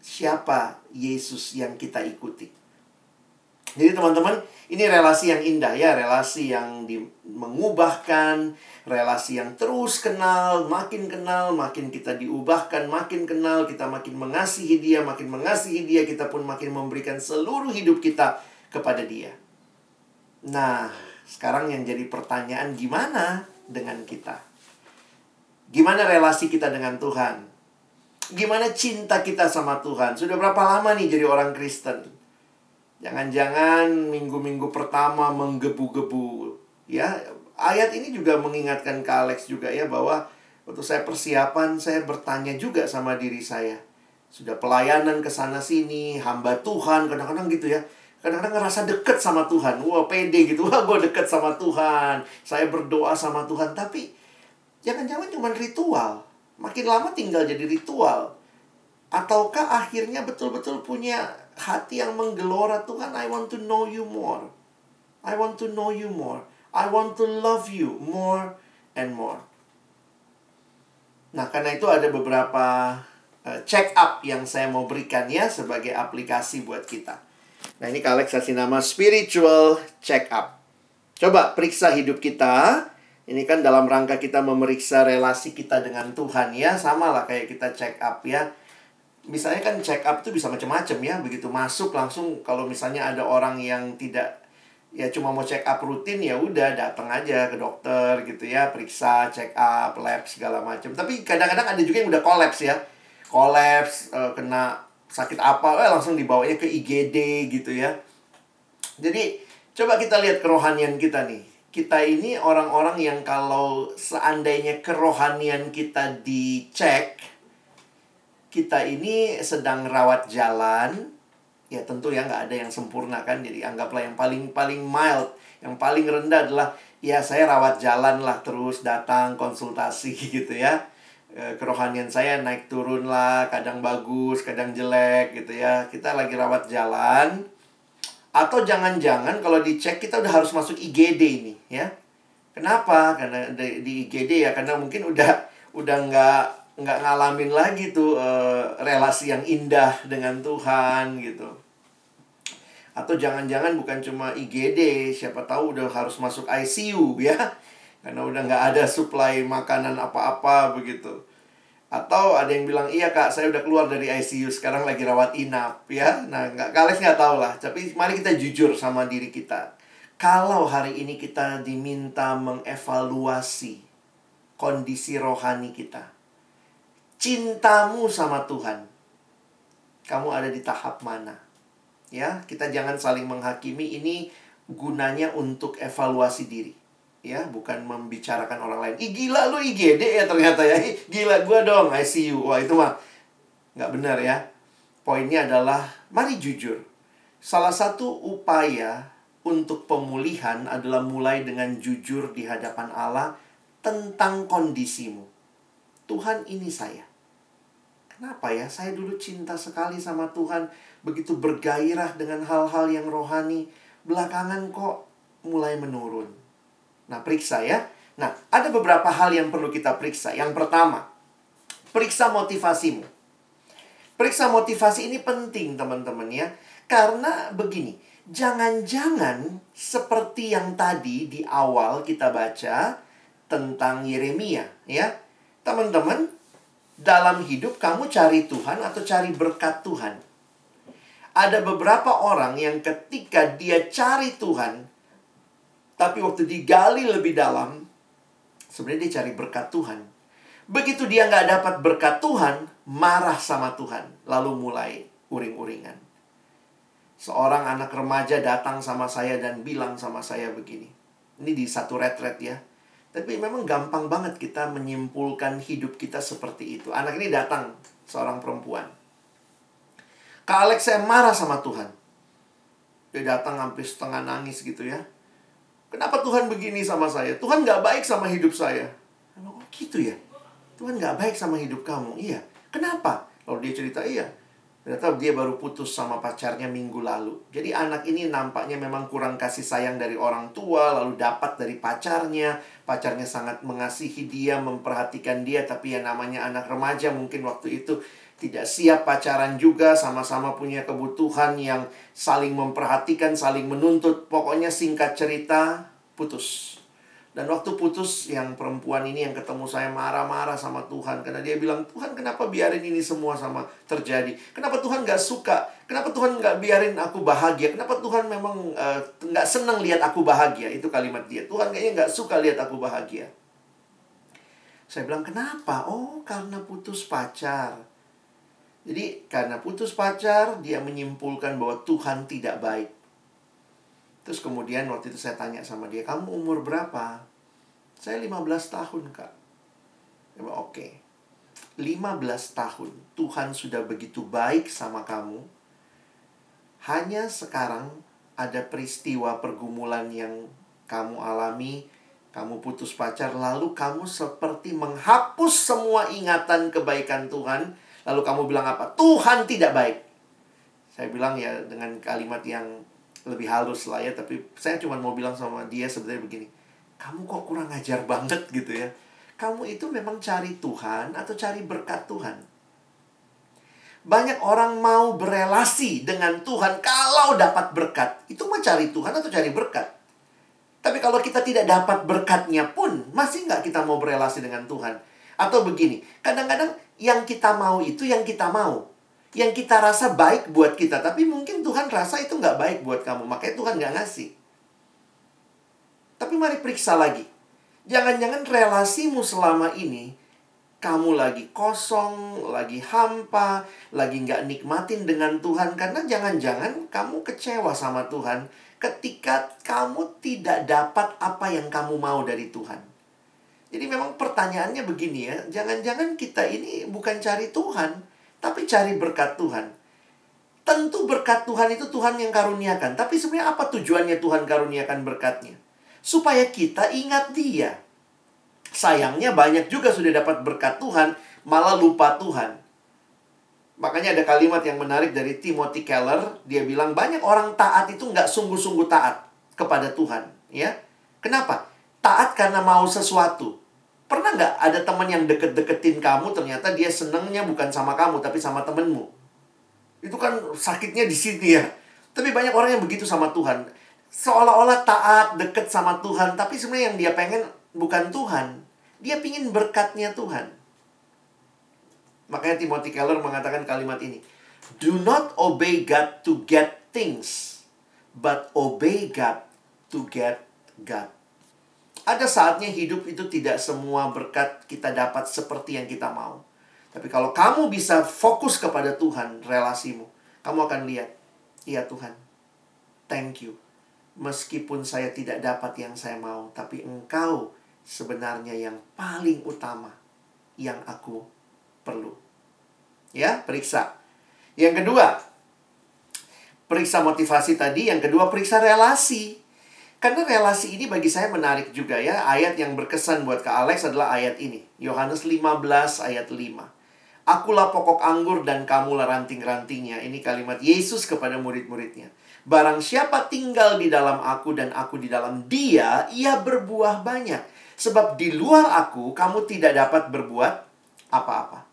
siapa Yesus yang kita ikuti. Jadi teman-teman, ini relasi yang indah ya, relasi yang di, mengubahkan, relasi yang terus kenal, makin kenal, makin kita diubahkan, makin kenal, kita makin mengasihi dia, makin mengasihi dia, kita pun makin memberikan seluruh hidup kita kepada dia. Nah, sekarang yang jadi pertanyaan gimana dengan kita? Gimana relasi kita dengan Tuhan? Gimana cinta kita sama Tuhan? Sudah berapa lama nih jadi orang Kristen? Jangan-jangan minggu-minggu pertama menggebu-gebu. Ya, ayat ini juga mengingatkan ke Alex juga ya bahwa waktu saya persiapan saya bertanya juga sama diri saya. Sudah pelayanan ke sana sini, hamba Tuhan kadang-kadang gitu ya kadang-kadang ngerasa deket sama Tuhan. Wah, pede gitu. Wah, gue deket sama Tuhan. Saya berdoa sama Tuhan. Tapi, jangan-jangan cuma ritual. Makin lama tinggal jadi ritual. Ataukah akhirnya betul-betul punya hati yang menggelora Tuhan, I want to know you more. I want to know you more. I want to love you more and more. Nah, karena itu ada beberapa uh, check up yang saya mau berikan ya sebagai aplikasi buat kita. Nah, ini Kak Alex kasih nama spiritual check up. Coba periksa hidup kita. Ini kan dalam rangka kita memeriksa relasi kita dengan Tuhan ya. Sama lah kayak kita check up ya. Misalnya kan check up itu bisa macam-macam ya. Begitu masuk langsung kalau misalnya ada orang yang tidak ya cuma mau check up rutin ya udah datang aja ke dokter gitu ya periksa check up lab segala macam tapi kadang-kadang ada juga yang udah kolaps ya kolaps uh, kena sakit apa, eh, langsung dibawanya ke IGD gitu ya. Jadi, coba kita lihat kerohanian kita nih. Kita ini orang-orang yang kalau seandainya kerohanian kita dicek, kita ini sedang rawat jalan, ya tentu ya nggak ada yang sempurna kan. Jadi anggaplah yang paling paling mild, yang paling rendah adalah ya saya rawat jalan lah terus datang konsultasi *laughs* gitu ya Eh, kerohanian saya naik turun lah, kadang bagus, kadang jelek gitu ya. Kita lagi rawat jalan. Atau jangan-jangan kalau dicek kita udah harus masuk IGD ini ya. Kenapa? Karena di, di IGD ya karena mungkin udah udah nggak nggak ngalamin lagi tuh uh, relasi yang indah dengan Tuhan gitu. Atau jangan-jangan bukan cuma IGD, siapa tahu udah harus masuk ICU *laughs* ya. Karena udah nggak ada suplai makanan apa-apa begitu. Atau ada yang bilang iya kak saya udah keluar dari ICU sekarang lagi rawat inap ya. Nah nggak kalian nggak tahu lah tapi mari kita jujur sama diri kita. Kalau hari ini kita diminta mengevaluasi kondisi rohani kita cintamu sama Tuhan. Kamu ada di tahap mana? Ya kita jangan saling menghakimi. Ini gunanya untuk evaluasi diri. Ya bukan membicarakan orang lain. Ih gila lu IGD ya ternyata ya. Ih, gila gua dong. ICU wah itu mah nggak benar ya. Poinnya adalah mari jujur. Salah satu upaya untuk pemulihan adalah mulai dengan jujur di hadapan Allah tentang kondisimu. Tuhan ini saya kenapa ya saya dulu cinta sekali sama Tuhan begitu bergairah dengan hal-hal yang rohani belakangan kok mulai menurun Nah, periksa ya. Nah, ada beberapa hal yang perlu kita periksa. Yang pertama, periksa motivasimu. Periksa motivasi ini penting, teman-teman ya. Karena begini, jangan-jangan seperti yang tadi di awal kita baca tentang Yeremia, ya. Teman-teman, dalam hidup kamu cari Tuhan atau cari berkat Tuhan. Ada beberapa orang yang ketika dia cari Tuhan, tapi waktu digali lebih dalam, sebenarnya dia cari berkat Tuhan. Begitu dia nggak dapat berkat Tuhan, marah sama Tuhan. Lalu mulai uring-uringan. Seorang anak remaja datang sama saya dan bilang sama saya begini. Ini di satu retret ya. Tapi memang gampang banget kita menyimpulkan hidup kita seperti itu. Anak ini datang, seorang perempuan. Kak Alex saya marah sama Tuhan. Dia datang hampir setengah nangis gitu ya. Kenapa Tuhan begini sama saya? Tuhan gak baik sama hidup saya. Oh gitu ya? Tuhan gak baik sama hidup kamu. Iya. Kenapa? Lalu dia cerita, iya. Ternyata dia baru putus sama pacarnya minggu lalu. Jadi anak ini nampaknya memang kurang kasih sayang dari orang tua, lalu dapat dari pacarnya. Pacarnya sangat mengasihi dia, memperhatikan dia, tapi ya namanya anak remaja mungkin waktu itu tidak siap pacaran juga, sama-sama punya kebutuhan yang saling memperhatikan, saling menuntut. Pokoknya singkat cerita, putus. Dan waktu putus, yang perempuan ini yang ketemu saya marah-marah sama Tuhan. Karena dia bilang, Tuhan kenapa biarin ini semua sama terjadi? Kenapa Tuhan gak suka? Kenapa Tuhan gak biarin aku bahagia? Kenapa Tuhan memang uh, gak senang lihat aku bahagia? Itu kalimat dia. Tuhan kayaknya gak suka lihat aku bahagia. Saya bilang, kenapa? Oh, karena putus pacar. Jadi karena putus pacar, dia menyimpulkan bahwa Tuhan tidak baik. Terus kemudian waktu itu saya tanya sama dia, kamu umur berapa? Saya 15 tahun, Kak. Dia bilang, oke. Okay. 15 tahun, Tuhan sudah begitu baik sama kamu. Hanya sekarang ada peristiwa pergumulan yang kamu alami, kamu putus pacar, lalu kamu seperti menghapus semua ingatan kebaikan Tuhan, Lalu kamu bilang apa? Tuhan tidak baik. Saya bilang ya dengan kalimat yang lebih halus lah ya, tapi saya cuma mau bilang sama dia sebenarnya begini. Kamu kok kurang ajar banget gitu ya. Kamu itu memang cari Tuhan atau cari berkat Tuhan? Banyak orang mau berelasi dengan Tuhan kalau dapat berkat. Itu mau cari Tuhan atau cari berkat? Tapi kalau kita tidak dapat berkatnya pun, masih nggak kita mau berelasi dengan Tuhan? Atau begini, kadang-kadang yang kita mau itu yang kita mau. Yang kita rasa baik buat kita. Tapi mungkin Tuhan rasa itu nggak baik buat kamu. Makanya Tuhan nggak ngasih. Tapi mari periksa lagi. Jangan-jangan relasimu selama ini kamu lagi kosong, lagi hampa, lagi nggak nikmatin dengan Tuhan karena jangan-jangan kamu kecewa sama Tuhan ketika kamu tidak dapat apa yang kamu mau dari Tuhan. Jadi memang pertanyaannya begini ya, jangan-jangan kita ini bukan cari Tuhan, tapi cari berkat Tuhan. Tentu berkat Tuhan itu Tuhan yang karuniakan, tapi sebenarnya apa tujuannya Tuhan karuniakan berkatnya? Supaya kita ingat dia. Sayangnya banyak juga sudah dapat berkat Tuhan, malah lupa Tuhan. Makanya ada kalimat yang menarik dari Timothy Keller, dia bilang banyak orang taat itu nggak sungguh-sungguh taat kepada Tuhan. ya Kenapa? Taat karena mau sesuatu. Pernah nggak ada teman yang deket-deketin kamu ternyata dia senengnya bukan sama kamu tapi sama temenmu? Itu kan sakitnya di sini ya. Tapi banyak orang yang begitu sama Tuhan. Seolah-olah taat, deket sama Tuhan. Tapi sebenarnya yang dia pengen bukan Tuhan. Dia pingin berkatnya Tuhan. Makanya Timothy Keller mengatakan kalimat ini. Do not obey God to get things. But obey God to get God. Ada saatnya hidup itu tidak semua berkat kita dapat seperti yang kita mau. Tapi kalau kamu bisa fokus kepada Tuhan, relasimu, kamu akan lihat, iya Tuhan, thank you. Meskipun saya tidak dapat yang saya mau, tapi Engkau sebenarnya yang paling utama yang aku perlu. Ya, periksa. Yang kedua, periksa motivasi tadi. Yang kedua, periksa relasi. Karena relasi ini bagi saya menarik juga ya. Ayat yang berkesan buat Kak Alex adalah ayat ini. Yohanes 15 ayat 5. Akulah pokok anggur dan kamulah ranting-rantingnya. Ini kalimat Yesus kepada murid-muridnya. Barang siapa tinggal di dalam aku dan aku di dalam dia, ia berbuah banyak. Sebab di luar aku, kamu tidak dapat berbuat apa-apa.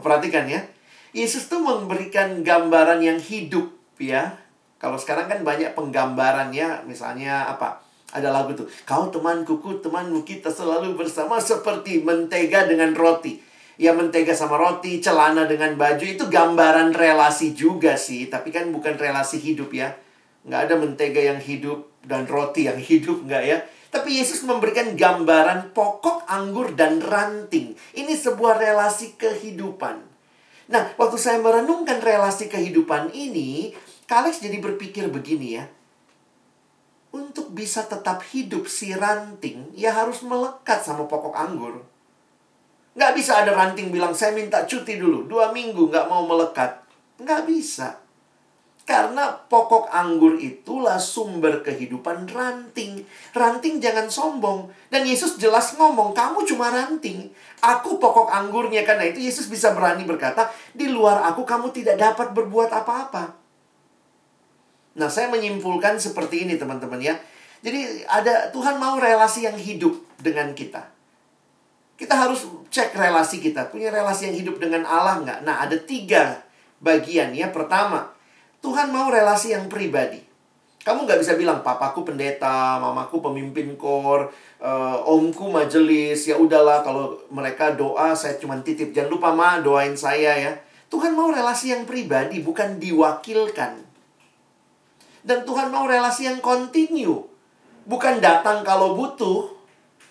Perhatikan ya. Yesus tuh memberikan gambaran yang hidup ya kalau sekarang kan banyak penggambarannya, misalnya apa? Ada lagu tuh, kau teman kuku, temanmu kita selalu bersama seperti mentega dengan roti. Ya mentega sama roti, celana dengan baju itu gambaran relasi juga sih, tapi kan bukan relasi hidup ya. Nggak ada mentega yang hidup dan roti yang hidup, nggak ya. Tapi Yesus memberikan gambaran pokok anggur dan ranting. Ini sebuah relasi kehidupan. Nah, waktu saya merenungkan relasi kehidupan ini, Kalex jadi berpikir begini ya. Untuk bisa tetap hidup si ranting, ya harus melekat sama pokok anggur. Nggak bisa ada ranting bilang, saya minta cuti dulu. Dua minggu nggak mau melekat. Nggak bisa. Karena pokok anggur itulah sumber kehidupan ranting. Ranting jangan sombong. Dan Yesus jelas ngomong, kamu cuma ranting. Aku pokok anggurnya. Karena itu Yesus bisa berani berkata, di luar aku kamu tidak dapat berbuat apa-apa. Nah, saya menyimpulkan seperti ini teman-teman ya. Jadi ada Tuhan mau relasi yang hidup dengan kita. Kita harus cek relasi kita. Punya relasi yang hidup dengan Allah nggak? Nah, ada tiga bagian ya. Pertama, Tuhan mau relasi yang pribadi. Kamu nggak bisa bilang, papaku pendeta, mamaku pemimpin kor, uh, omku majelis. Ya udahlah, kalau mereka doa, saya cuma titip. Jangan lupa, ma, doain saya ya. Tuhan mau relasi yang pribadi, bukan diwakilkan. Dan Tuhan mau relasi yang kontinu. Bukan datang kalau butuh,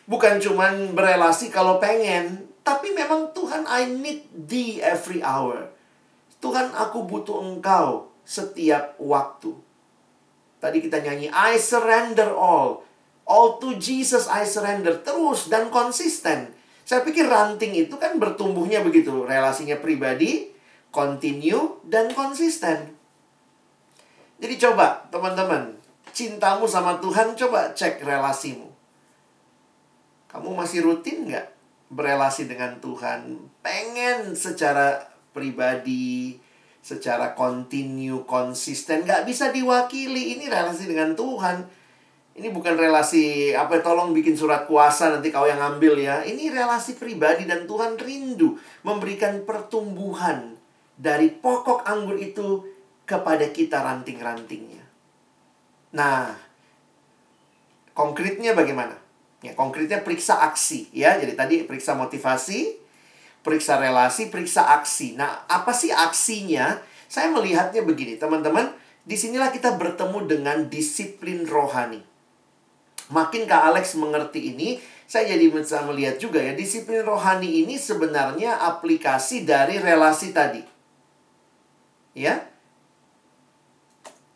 bukan cuman berelasi kalau pengen, tapi memang Tuhan I need thee every hour. Tuhan aku butuh engkau setiap waktu. Tadi kita nyanyi I surrender all. All to Jesus I surrender terus dan konsisten. Saya pikir ranting itu kan bertumbuhnya begitu, relasinya pribadi, continue dan konsisten. Jadi coba teman-teman, cintamu sama Tuhan coba cek relasimu. Kamu masih rutin nggak berelasi dengan Tuhan? Pengen secara pribadi, secara kontinu, konsisten. Nggak bisa diwakili. Ini relasi dengan Tuhan. Ini bukan relasi, apa tolong bikin surat kuasa nanti kau yang ambil ya. Ini relasi pribadi dan Tuhan rindu memberikan pertumbuhan dari pokok anggur itu kepada kita ranting-rantingnya. Nah, konkretnya bagaimana? Ya, konkretnya periksa aksi ya. Jadi tadi periksa motivasi, periksa relasi, periksa aksi. Nah, apa sih aksinya? Saya melihatnya begini, teman-teman. Di sinilah kita bertemu dengan disiplin rohani. Makin Kak Alex mengerti ini, saya jadi bisa melihat juga ya, disiplin rohani ini sebenarnya aplikasi dari relasi tadi. Ya.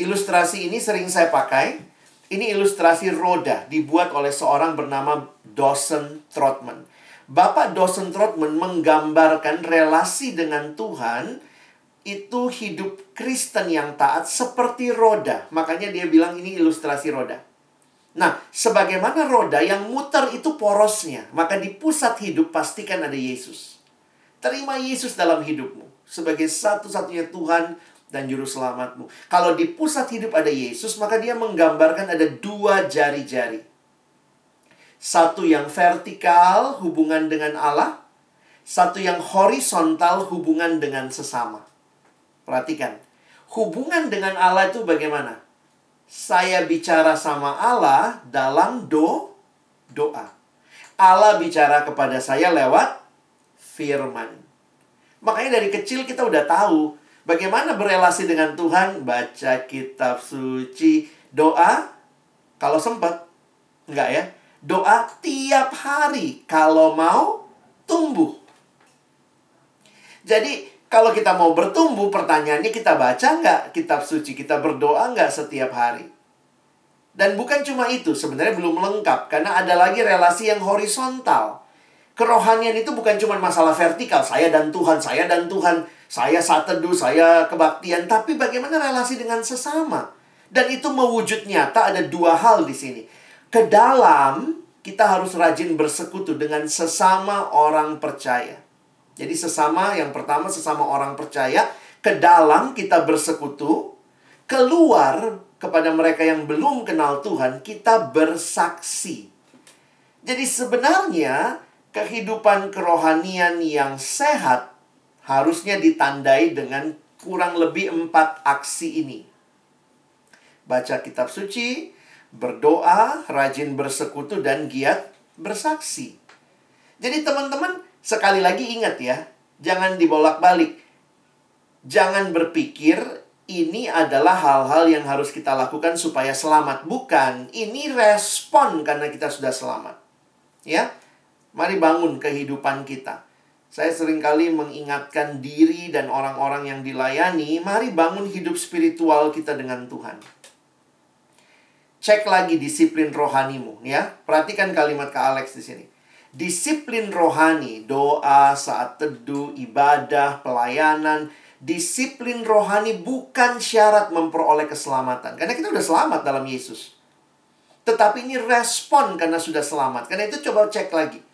Ilustrasi ini sering saya pakai ini ilustrasi roda dibuat oleh seorang bernama Dawson Trotman. Bapak Dawson Trotman menggambarkan relasi dengan Tuhan itu hidup Kristen yang taat seperti roda. Makanya dia bilang ini ilustrasi roda. Nah, sebagaimana roda yang muter itu porosnya, maka di pusat hidup pastikan ada Yesus. Terima Yesus dalam hidupmu sebagai satu-satunya Tuhan dan juru selamatmu. Kalau di pusat hidup ada Yesus, maka dia menggambarkan ada dua jari-jari. Satu yang vertikal hubungan dengan Allah, satu yang horizontal hubungan dengan sesama. Perhatikan, hubungan dengan Allah itu bagaimana? Saya bicara sama Allah dalam do doa. Allah bicara kepada saya lewat firman. Makanya dari kecil kita udah tahu Bagaimana berelasi dengan Tuhan? Baca kitab suci, doa kalau sempat. Enggak ya? Doa tiap hari kalau mau tumbuh. Jadi kalau kita mau bertumbuh, pertanyaannya kita baca nggak kitab suci? Kita berdoa nggak setiap hari? Dan bukan cuma itu, sebenarnya belum lengkap. Karena ada lagi relasi yang horizontal. Kerohanian itu bukan cuma masalah vertikal. Saya dan Tuhan, saya dan Tuhan saya saat teduh, saya kebaktian, tapi bagaimana relasi dengan sesama? Dan itu mewujud nyata ada dua hal di sini. Ke dalam kita harus rajin bersekutu dengan sesama orang percaya. Jadi sesama yang pertama sesama orang percaya, ke dalam kita bersekutu, keluar kepada mereka yang belum kenal Tuhan, kita bersaksi. Jadi sebenarnya kehidupan kerohanian yang sehat harusnya ditandai dengan kurang lebih empat aksi ini. Baca kitab suci, berdoa, rajin bersekutu, dan giat bersaksi. Jadi teman-teman, sekali lagi ingat ya, jangan dibolak-balik. Jangan berpikir ini adalah hal-hal yang harus kita lakukan supaya selamat. Bukan, ini respon karena kita sudah selamat. Ya, mari bangun kehidupan kita. Saya sering kali mengingatkan diri dan orang-orang yang dilayani, mari bangun hidup spiritual kita dengan Tuhan. Cek lagi disiplin rohanimu, ya. Perhatikan kalimat Kak Alex di sini. Disiplin rohani, doa, saat teduh, ibadah, pelayanan, disiplin rohani bukan syarat memperoleh keselamatan. Karena kita sudah selamat dalam Yesus. Tetapi ini respon karena sudah selamat. Karena itu coba cek lagi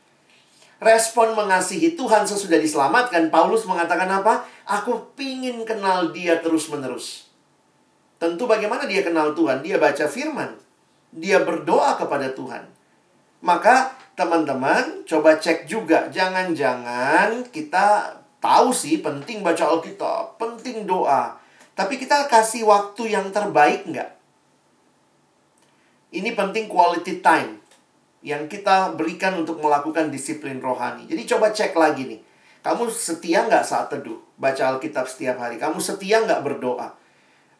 respon mengasihi Tuhan sesudah diselamatkan, Paulus mengatakan apa? Aku pingin kenal dia terus-menerus. Tentu bagaimana dia kenal Tuhan? Dia baca firman. Dia berdoa kepada Tuhan. Maka teman-teman coba cek juga. Jangan-jangan kita tahu sih penting baca Alkitab, penting doa. Tapi kita kasih waktu yang terbaik nggak? Ini penting quality time yang kita berikan untuk melakukan disiplin rohani. Jadi coba cek lagi nih. Kamu setia nggak saat teduh? Baca Alkitab setiap hari. Kamu setia nggak berdoa?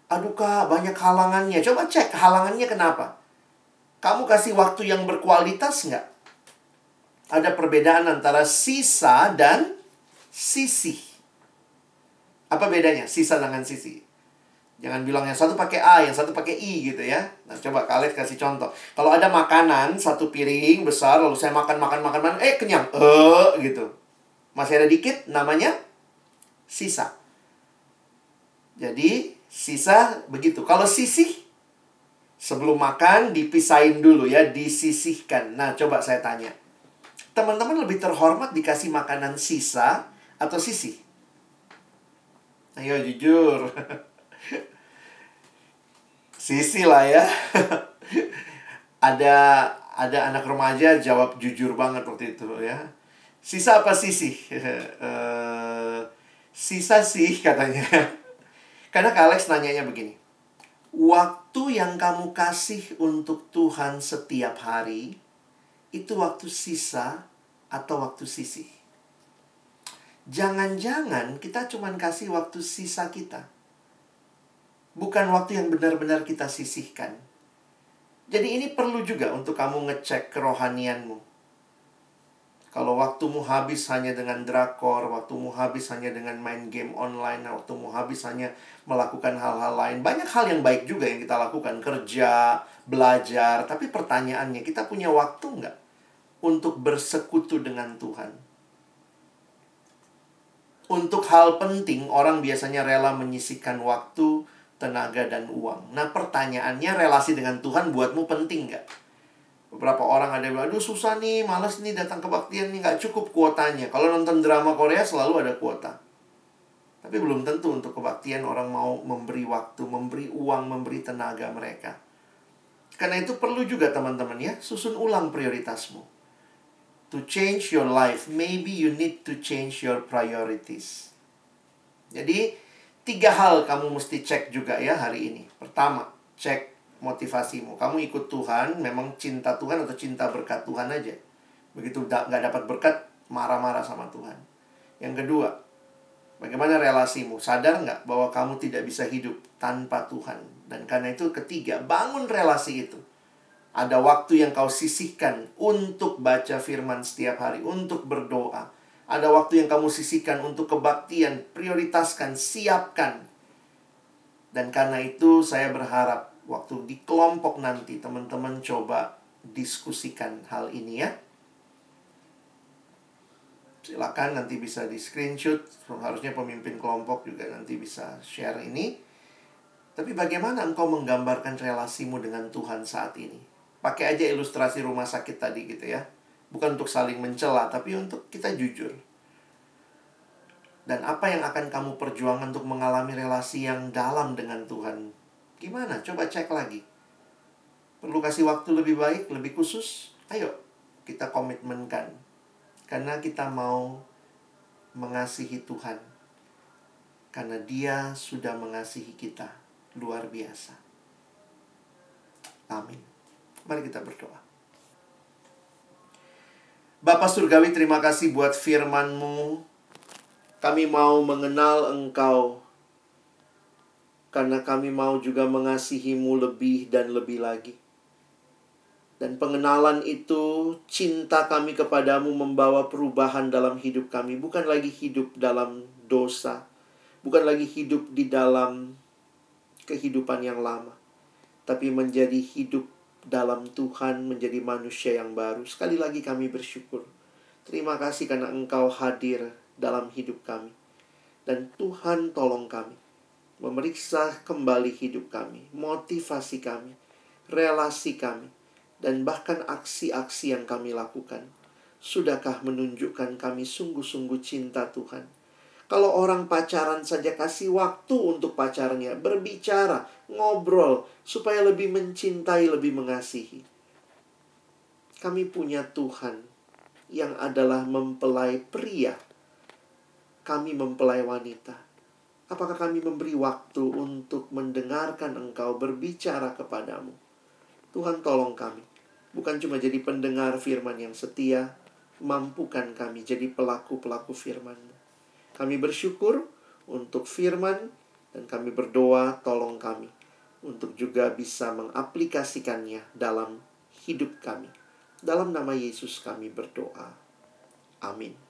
Aduh kak, banyak halangannya. Coba cek halangannya kenapa. Kamu kasih waktu yang berkualitas nggak? ada perbedaan antara sisa dan sisi. Apa bedanya sisa dengan sisi? Jangan bilang yang satu pakai A, yang satu pakai I gitu ya. Nah, coba kalian kasih contoh. Kalau ada makanan satu piring besar lalu saya makan makan makan makan eh kenyang. Eh gitu. Masih ada dikit namanya sisa. Jadi sisa begitu. Kalau sisi sebelum makan dipisahin dulu ya, disisihkan. Nah, coba saya tanya teman-teman lebih terhormat dikasih makanan sisa atau sisi? Ayo jujur. *laughs* sisi lah ya. ada ada anak remaja jawab jujur banget waktu itu ya. Sisa apa sisi? uh, sisa sih katanya. Karena Kak Alex nanyanya begini. Waktu yang kamu kasih untuk Tuhan setiap hari itu waktu sisa atau waktu sisi. Jangan-jangan kita cuma kasih waktu sisa kita. Bukan waktu yang benar-benar kita sisihkan. Jadi ini perlu juga untuk kamu ngecek kerohanianmu. Kalau waktumu habis hanya dengan drakor, waktumu habis hanya dengan main game online, waktumu habis hanya melakukan hal-hal lain. Banyak hal yang baik juga yang kita lakukan. Kerja, belajar. Tapi pertanyaannya, kita punya waktu nggak? untuk bersekutu dengan Tuhan. Untuk hal penting, orang biasanya rela menyisihkan waktu, tenaga, dan uang. Nah, pertanyaannya, relasi dengan Tuhan buatmu penting nggak? Beberapa orang ada yang bilang, aduh susah nih, males nih datang kebaktian nih, nggak cukup kuotanya. Kalau nonton drama Korea selalu ada kuota. Tapi belum tentu untuk kebaktian orang mau memberi waktu, memberi uang, memberi tenaga mereka. Karena itu perlu juga teman-teman ya, susun ulang prioritasmu to change your life, maybe you need to change your priorities. Jadi, tiga hal kamu mesti cek juga ya hari ini. Pertama, cek motivasimu. Kamu ikut Tuhan, memang cinta Tuhan atau cinta berkat Tuhan aja. Begitu nggak dapat berkat, marah-marah sama Tuhan. Yang kedua, bagaimana relasimu? Sadar nggak bahwa kamu tidak bisa hidup tanpa Tuhan? Dan karena itu ketiga, bangun relasi itu. Ada waktu yang kau sisihkan untuk baca firman setiap hari, untuk berdoa. Ada waktu yang kamu sisihkan untuk kebaktian, prioritaskan, siapkan. Dan karena itu saya berharap waktu di kelompok nanti teman-teman coba diskusikan hal ini ya. Silakan nanti bisa di screenshot, harusnya pemimpin kelompok juga nanti bisa share ini. Tapi bagaimana engkau menggambarkan relasimu dengan Tuhan saat ini? Pakai aja ilustrasi rumah sakit tadi gitu ya. Bukan untuk saling mencela, tapi untuk kita jujur. Dan apa yang akan kamu perjuangkan untuk mengalami relasi yang dalam dengan Tuhan? Gimana? Coba cek lagi. Perlu kasih waktu lebih baik, lebih khusus? Ayo, kita komitmenkan. Karena kita mau mengasihi Tuhan. Karena dia sudah mengasihi kita. Luar biasa. Amin. Mari kita berdoa. Bapak Surgawi, terima kasih buat firman-Mu. Kami mau mengenal Engkau. Karena kami mau juga mengasihi-Mu lebih dan lebih lagi. Dan pengenalan itu, cinta kami kepadamu membawa perubahan dalam hidup kami. Bukan lagi hidup dalam dosa. Bukan lagi hidup di dalam kehidupan yang lama. Tapi menjadi hidup dalam Tuhan menjadi manusia yang baru. Sekali lagi kami bersyukur. Terima kasih karena Engkau hadir dalam hidup kami. Dan Tuhan tolong kami memeriksa kembali hidup kami, motivasi kami, relasi kami, dan bahkan aksi-aksi yang kami lakukan. Sudahkah menunjukkan kami sungguh-sungguh cinta Tuhan? Kalau orang pacaran saja kasih waktu untuk pacarnya, berbicara, ngobrol, supaya lebih mencintai, lebih mengasihi. kami punya Tuhan yang adalah mempelai pria. Kami mempelai wanita. Apakah kami memberi waktu untuk mendengarkan Engkau berbicara kepadamu? Tuhan tolong kami. Bukan cuma jadi pendengar firman yang setia, mampukan kami jadi pelaku-pelaku firman Kami bersyukur untuk firman dan kami berdoa tolong kami untuk juga bisa mengaplikasikannya dalam hidup kami. Dalam nama Yesus kami berdoa. Amin.